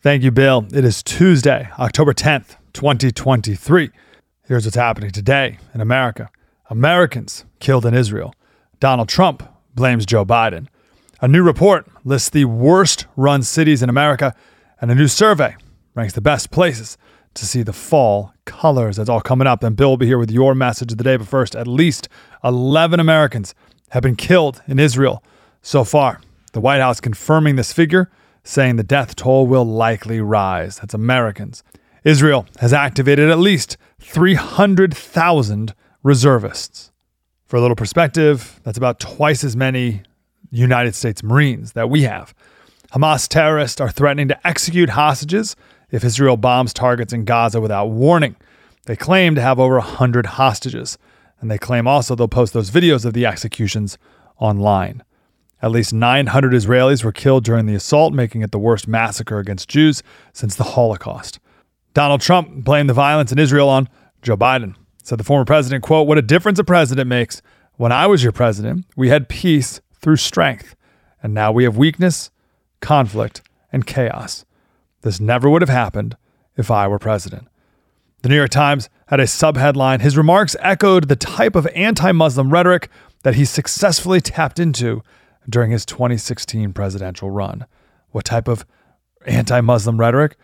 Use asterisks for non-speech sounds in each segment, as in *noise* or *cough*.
Thank you, Bill. It is Tuesday, October 10th, 2023. Here's what's happening today in America Americans killed in Israel. Donald Trump blames Joe Biden. A new report lists the worst run cities in America, and a new survey ranks the best places to see the fall colors. That's all coming up. And Bill will be here with your message of the day. But first, at least 11 Americans have been killed in Israel so far. The White House confirming this figure, saying the death toll will likely rise. That's Americans. Israel has activated at least 300,000 reservists. For a little perspective, that's about twice as many United States Marines that we have. Hamas terrorists are threatening to execute hostages if Israel bombs targets in Gaza without warning. They claim to have over 100 hostages, and they claim also they'll post those videos of the executions online. At least 900 Israelis were killed during the assault, making it the worst massacre against Jews since the Holocaust. Donald Trump blamed the violence in Israel on Joe Biden. Said the former president, quote, What a difference a president makes. When I was your president, we had peace through strength, and now we have weakness, conflict, and chaos. This never would have happened if I were president. The New York Times had a subheadline His remarks echoed the type of anti Muslim rhetoric that he successfully tapped into during his 2016 presidential run. What type of anti Muslim rhetoric?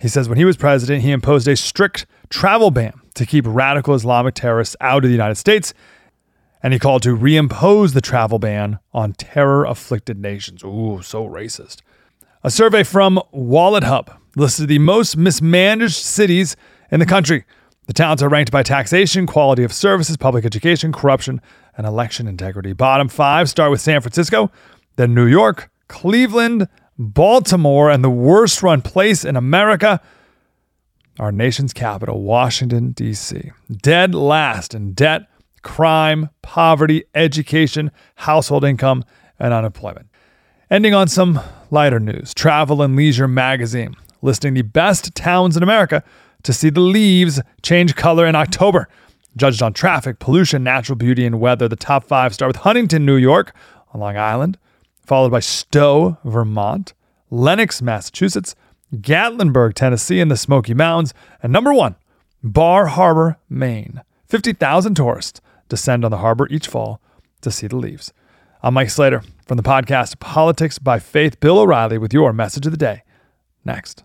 He says when he was president, he imposed a strict travel ban to keep radical Islamic terrorists out of the United States, and he called to reimpose the travel ban on terror afflicted nations. Ooh, so racist. A survey from Wallet Hub listed the most mismanaged cities in the country. The towns are ranked by taxation, quality of services, public education, corruption, and election integrity. Bottom five start with San Francisco, then New York, Cleveland, Baltimore, and the worst run place in America, our nation's capital, Washington, D.C. Dead last in debt, crime, poverty, education, household income, and unemployment. Ending on some lighter news Travel and Leisure magazine listing the best towns in America to see the leaves change color in October. Judged on traffic, pollution, natural beauty, and weather, the top five start with Huntington, New York, on Long Island, followed by Stowe, Vermont, Lenox, Massachusetts, Gatlinburg, Tennessee, and the Smoky Mountains, and number one, Bar Harbor, Maine. 50,000 tourists descend on the harbor each fall to see the leaves. I'm Mike Slater from the podcast Politics by Faith, Bill O'Reilly with your message of the day. Next.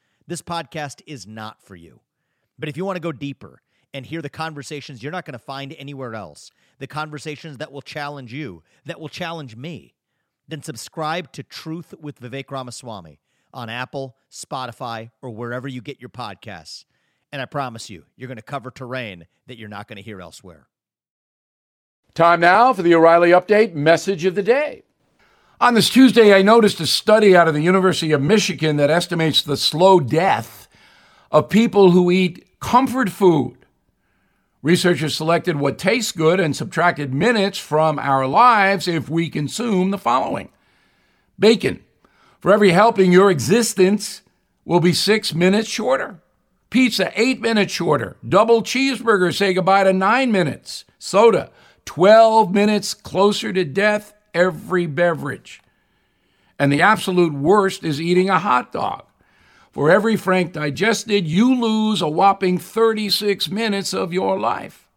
this podcast is not for you. But if you want to go deeper and hear the conversations you're not going to find anywhere else, the conversations that will challenge you, that will challenge me, then subscribe to Truth with Vivek Ramaswamy on Apple, Spotify, or wherever you get your podcasts. And I promise you, you're going to cover terrain that you're not going to hear elsewhere. Time now for the O'Reilly Update message of the day. On this Tuesday, I noticed a study out of the University of Michigan that estimates the slow death of people who eat comfort food. Researchers selected what tastes good and subtracted minutes from our lives if we consume the following bacon. For every helping, your existence will be six minutes shorter. Pizza, eight minutes shorter. Double cheeseburger, say goodbye to nine minutes. Soda, 12 minutes closer to death every beverage. And the absolute worst is eating a hot dog. For every frank digested, you lose a whopping 36 minutes of your life.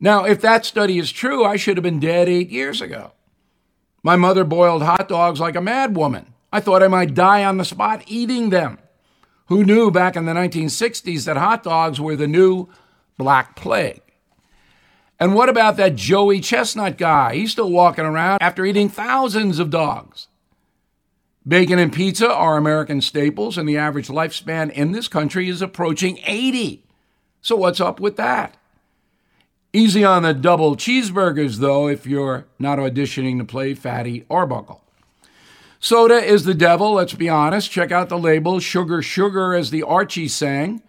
Now, if that study is true, I should have been dead eight years ago. My mother boiled hot dogs like a madwoman. I thought I might die on the spot eating them. Who knew back in the 1960s that hot dogs were the new black plague? And what about that Joey Chestnut guy? He's still walking around after eating thousands of dogs. Bacon and pizza are American staples, and the average lifespan in this country is approaching 80. So, what's up with that? Easy on the double cheeseburgers, though, if you're not auditioning to play Fatty Arbuckle. Soda is the devil, let's be honest. Check out the label Sugar, sugar, as the Archie sang.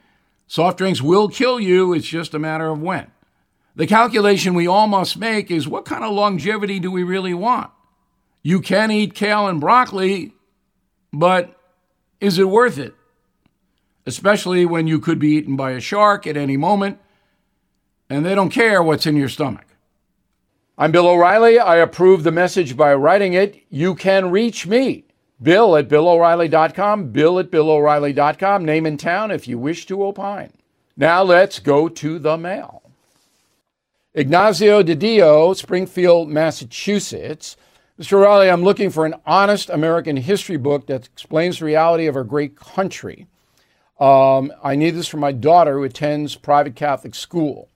Soft drinks will kill you, it's just a matter of when. The calculation we all must make is what kind of longevity do we really want? You can eat kale and broccoli, but is it worth it? Especially when you could be eaten by a shark at any moment, and they don't care what's in your stomach. I'm Bill O'Reilly. I approve the message by writing it. You can reach me, Bill at BillO'Reilly.com, Bill at BillO'Reilly.com, name and town if you wish to opine. Now let's go to the mail. Ignacio De Dio, Springfield, Massachusetts. Mr. O'Reilly, I'm looking for an honest American history book that explains the reality of our great country. Um, I need this for my daughter who attends private Catholic school.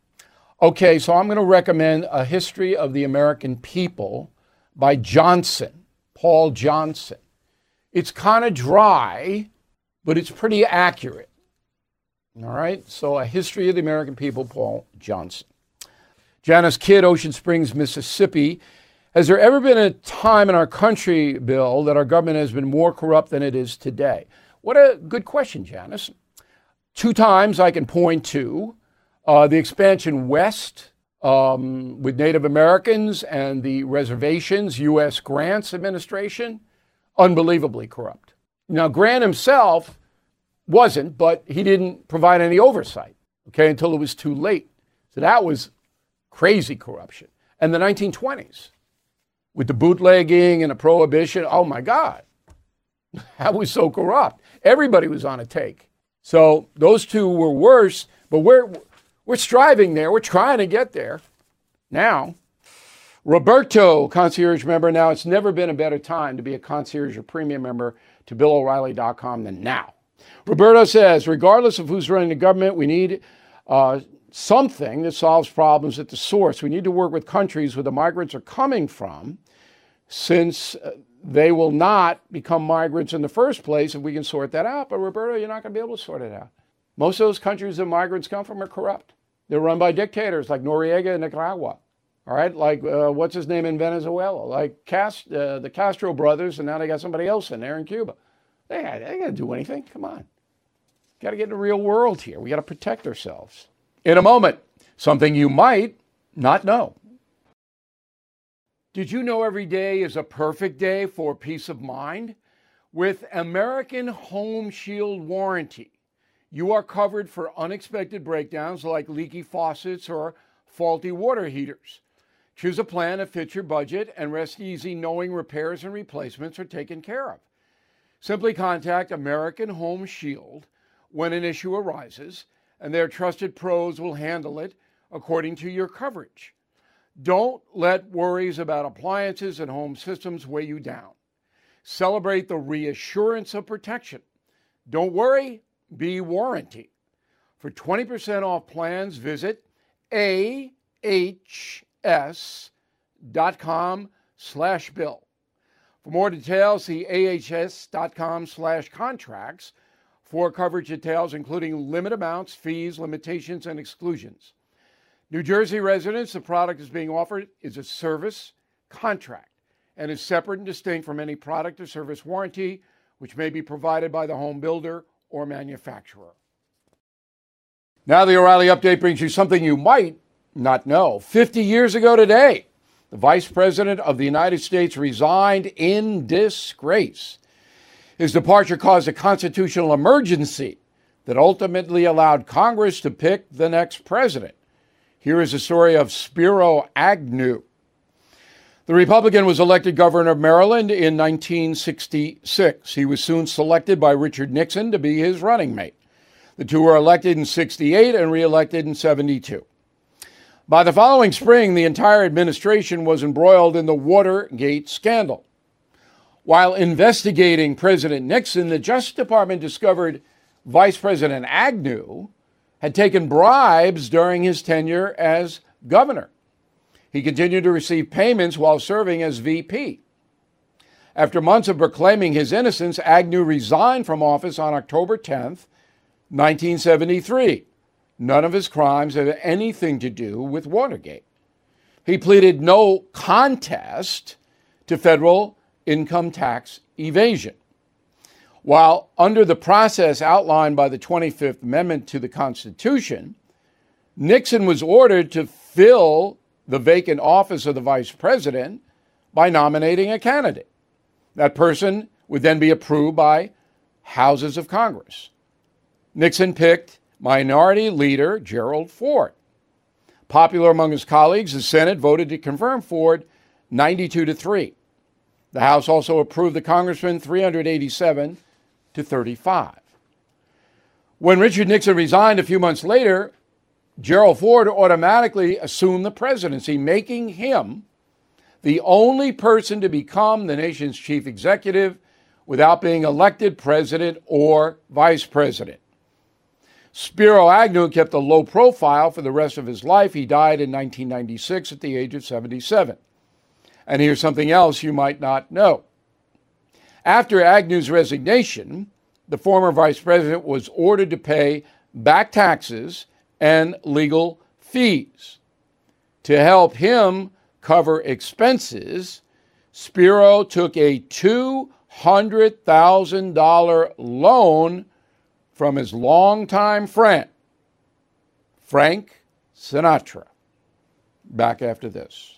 Okay, so I'm going to recommend A History of the American People by Johnson, Paul Johnson. It's kind of dry, but it's pretty accurate. All right, so A History of the American People, Paul Johnson. Janice Kidd, Ocean Springs, Mississippi. Has there ever been a time in our country, Bill, that our government has been more corrupt than it is today? What a good question, Janice. Two times I can point to. Uh, the expansion west um, with Native Americans and the reservations, U.S. Grants administration, unbelievably corrupt. Now, Grant himself wasn't, but he didn't provide any oversight, okay, until it was too late. So that was crazy corruption. And the 1920s with the bootlegging and the prohibition, oh my God, *laughs* that was so corrupt. Everybody was on a take. So those two were worse, but we're we're striving there. We're trying to get there now. Roberto, concierge member. Now, it's never been a better time to be a concierge or premium member to BillO'Reilly.com than now. Roberto says, regardless of who's running the government, we need uh, something that solves problems at the source. We need to work with countries where the migrants are coming from, since uh, they will not become migrants in the first place if we can sort that out. But Roberto, you're not going to be able to sort it out. Most of those countries that migrants come from are corrupt. They're run by dictators like Noriega and Nicaragua. All right, like uh, what's his name in Venezuela, like Cast, uh, the Castro brothers, and now they got somebody else in there in Cuba. They, they got to do anything. Come on, got to get in the real world here. We got to protect ourselves. In a moment, something you might not know. Did you know every day is a perfect day for peace of mind? With American Home Shield Warranty you are covered for unexpected breakdowns like leaky faucets or faulty water heaters. Choose a plan that fits your budget and rest easy knowing repairs and replacements are taken care of. Simply contact American Home Shield when an issue arises, and their trusted pros will handle it according to your coverage. Don't let worries about appliances and home systems weigh you down. Celebrate the reassurance of protection. Don't worry, be warranty. For 20% off plans, visit ahs.com slash bill. For more details, see ahs.com slash contracts for coverage details, including limit amounts, fees, limitations, and exclusions. New Jersey residents, the product is being offered is a service contract and is separate and distinct from any product or service warranty which may be provided by the home builder or manufacturer. Now, the O'Reilly update brings you something you might not know. 50 years ago today, the Vice President of the United States resigned in disgrace. His departure caused a constitutional emergency that ultimately allowed Congress to pick the next president. Here is a story of Spiro Agnew. The Republican was elected governor of Maryland in 1966. He was soon selected by Richard Nixon to be his running mate. The two were elected in 68 and reelected in 72. By the following spring, the entire administration was embroiled in the Watergate scandal. While investigating President Nixon, the Justice Department discovered Vice President Agnew had taken bribes during his tenure as governor. He continued to receive payments while serving as VP. After months of proclaiming his innocence, Agnew resigned from office on October 10, 1973. None of his crimes had anything to do with Watergate. He pleaded no contest to federal income tax evasion. While under the process outlined by the 25th Amendment to the Constitution, Nixon was ordered to fill the vacant office of the vice president by nominating a candidate. That person would then be approved by houses of Congress. Nixon picked Minority Leader Gerald Ford. Popular among his colleagues, the Senate voted to confirm Ford 92 to 3. The House also approved the congressman 387 to 35. When Richard Nixon resigned a few months later, Gerald Ford automatically assumed the presidency, making him the only person to become the nation's chief executive without being elected president or vice president. Spiro Agnew kept a low profile for the rest of his life. He died in 1996 at the age of 77. And here's something else you might not know. After Agnew's resignation, the former vice president was ordered to pay back taxes and legal fees. To help him cover expenses, Spiro took a $200,000 loan from his longtime friend, Frank Sinatra. Back after this.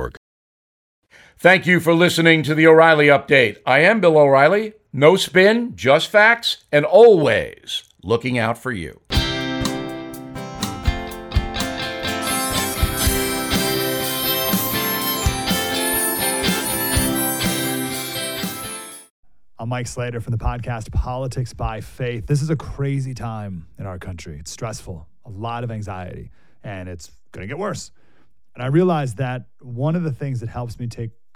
Thank you for listening to the O'Reilly Update. I am Bill O'Reilly. No spin, just facts, and always looking out for you. I'm Mike Slater from the podcast Politics by Faith. This is a crazy time in our country. It's stressful, a lot of anxiety, and it's going to get worse. And I realized that one of the things that helps me take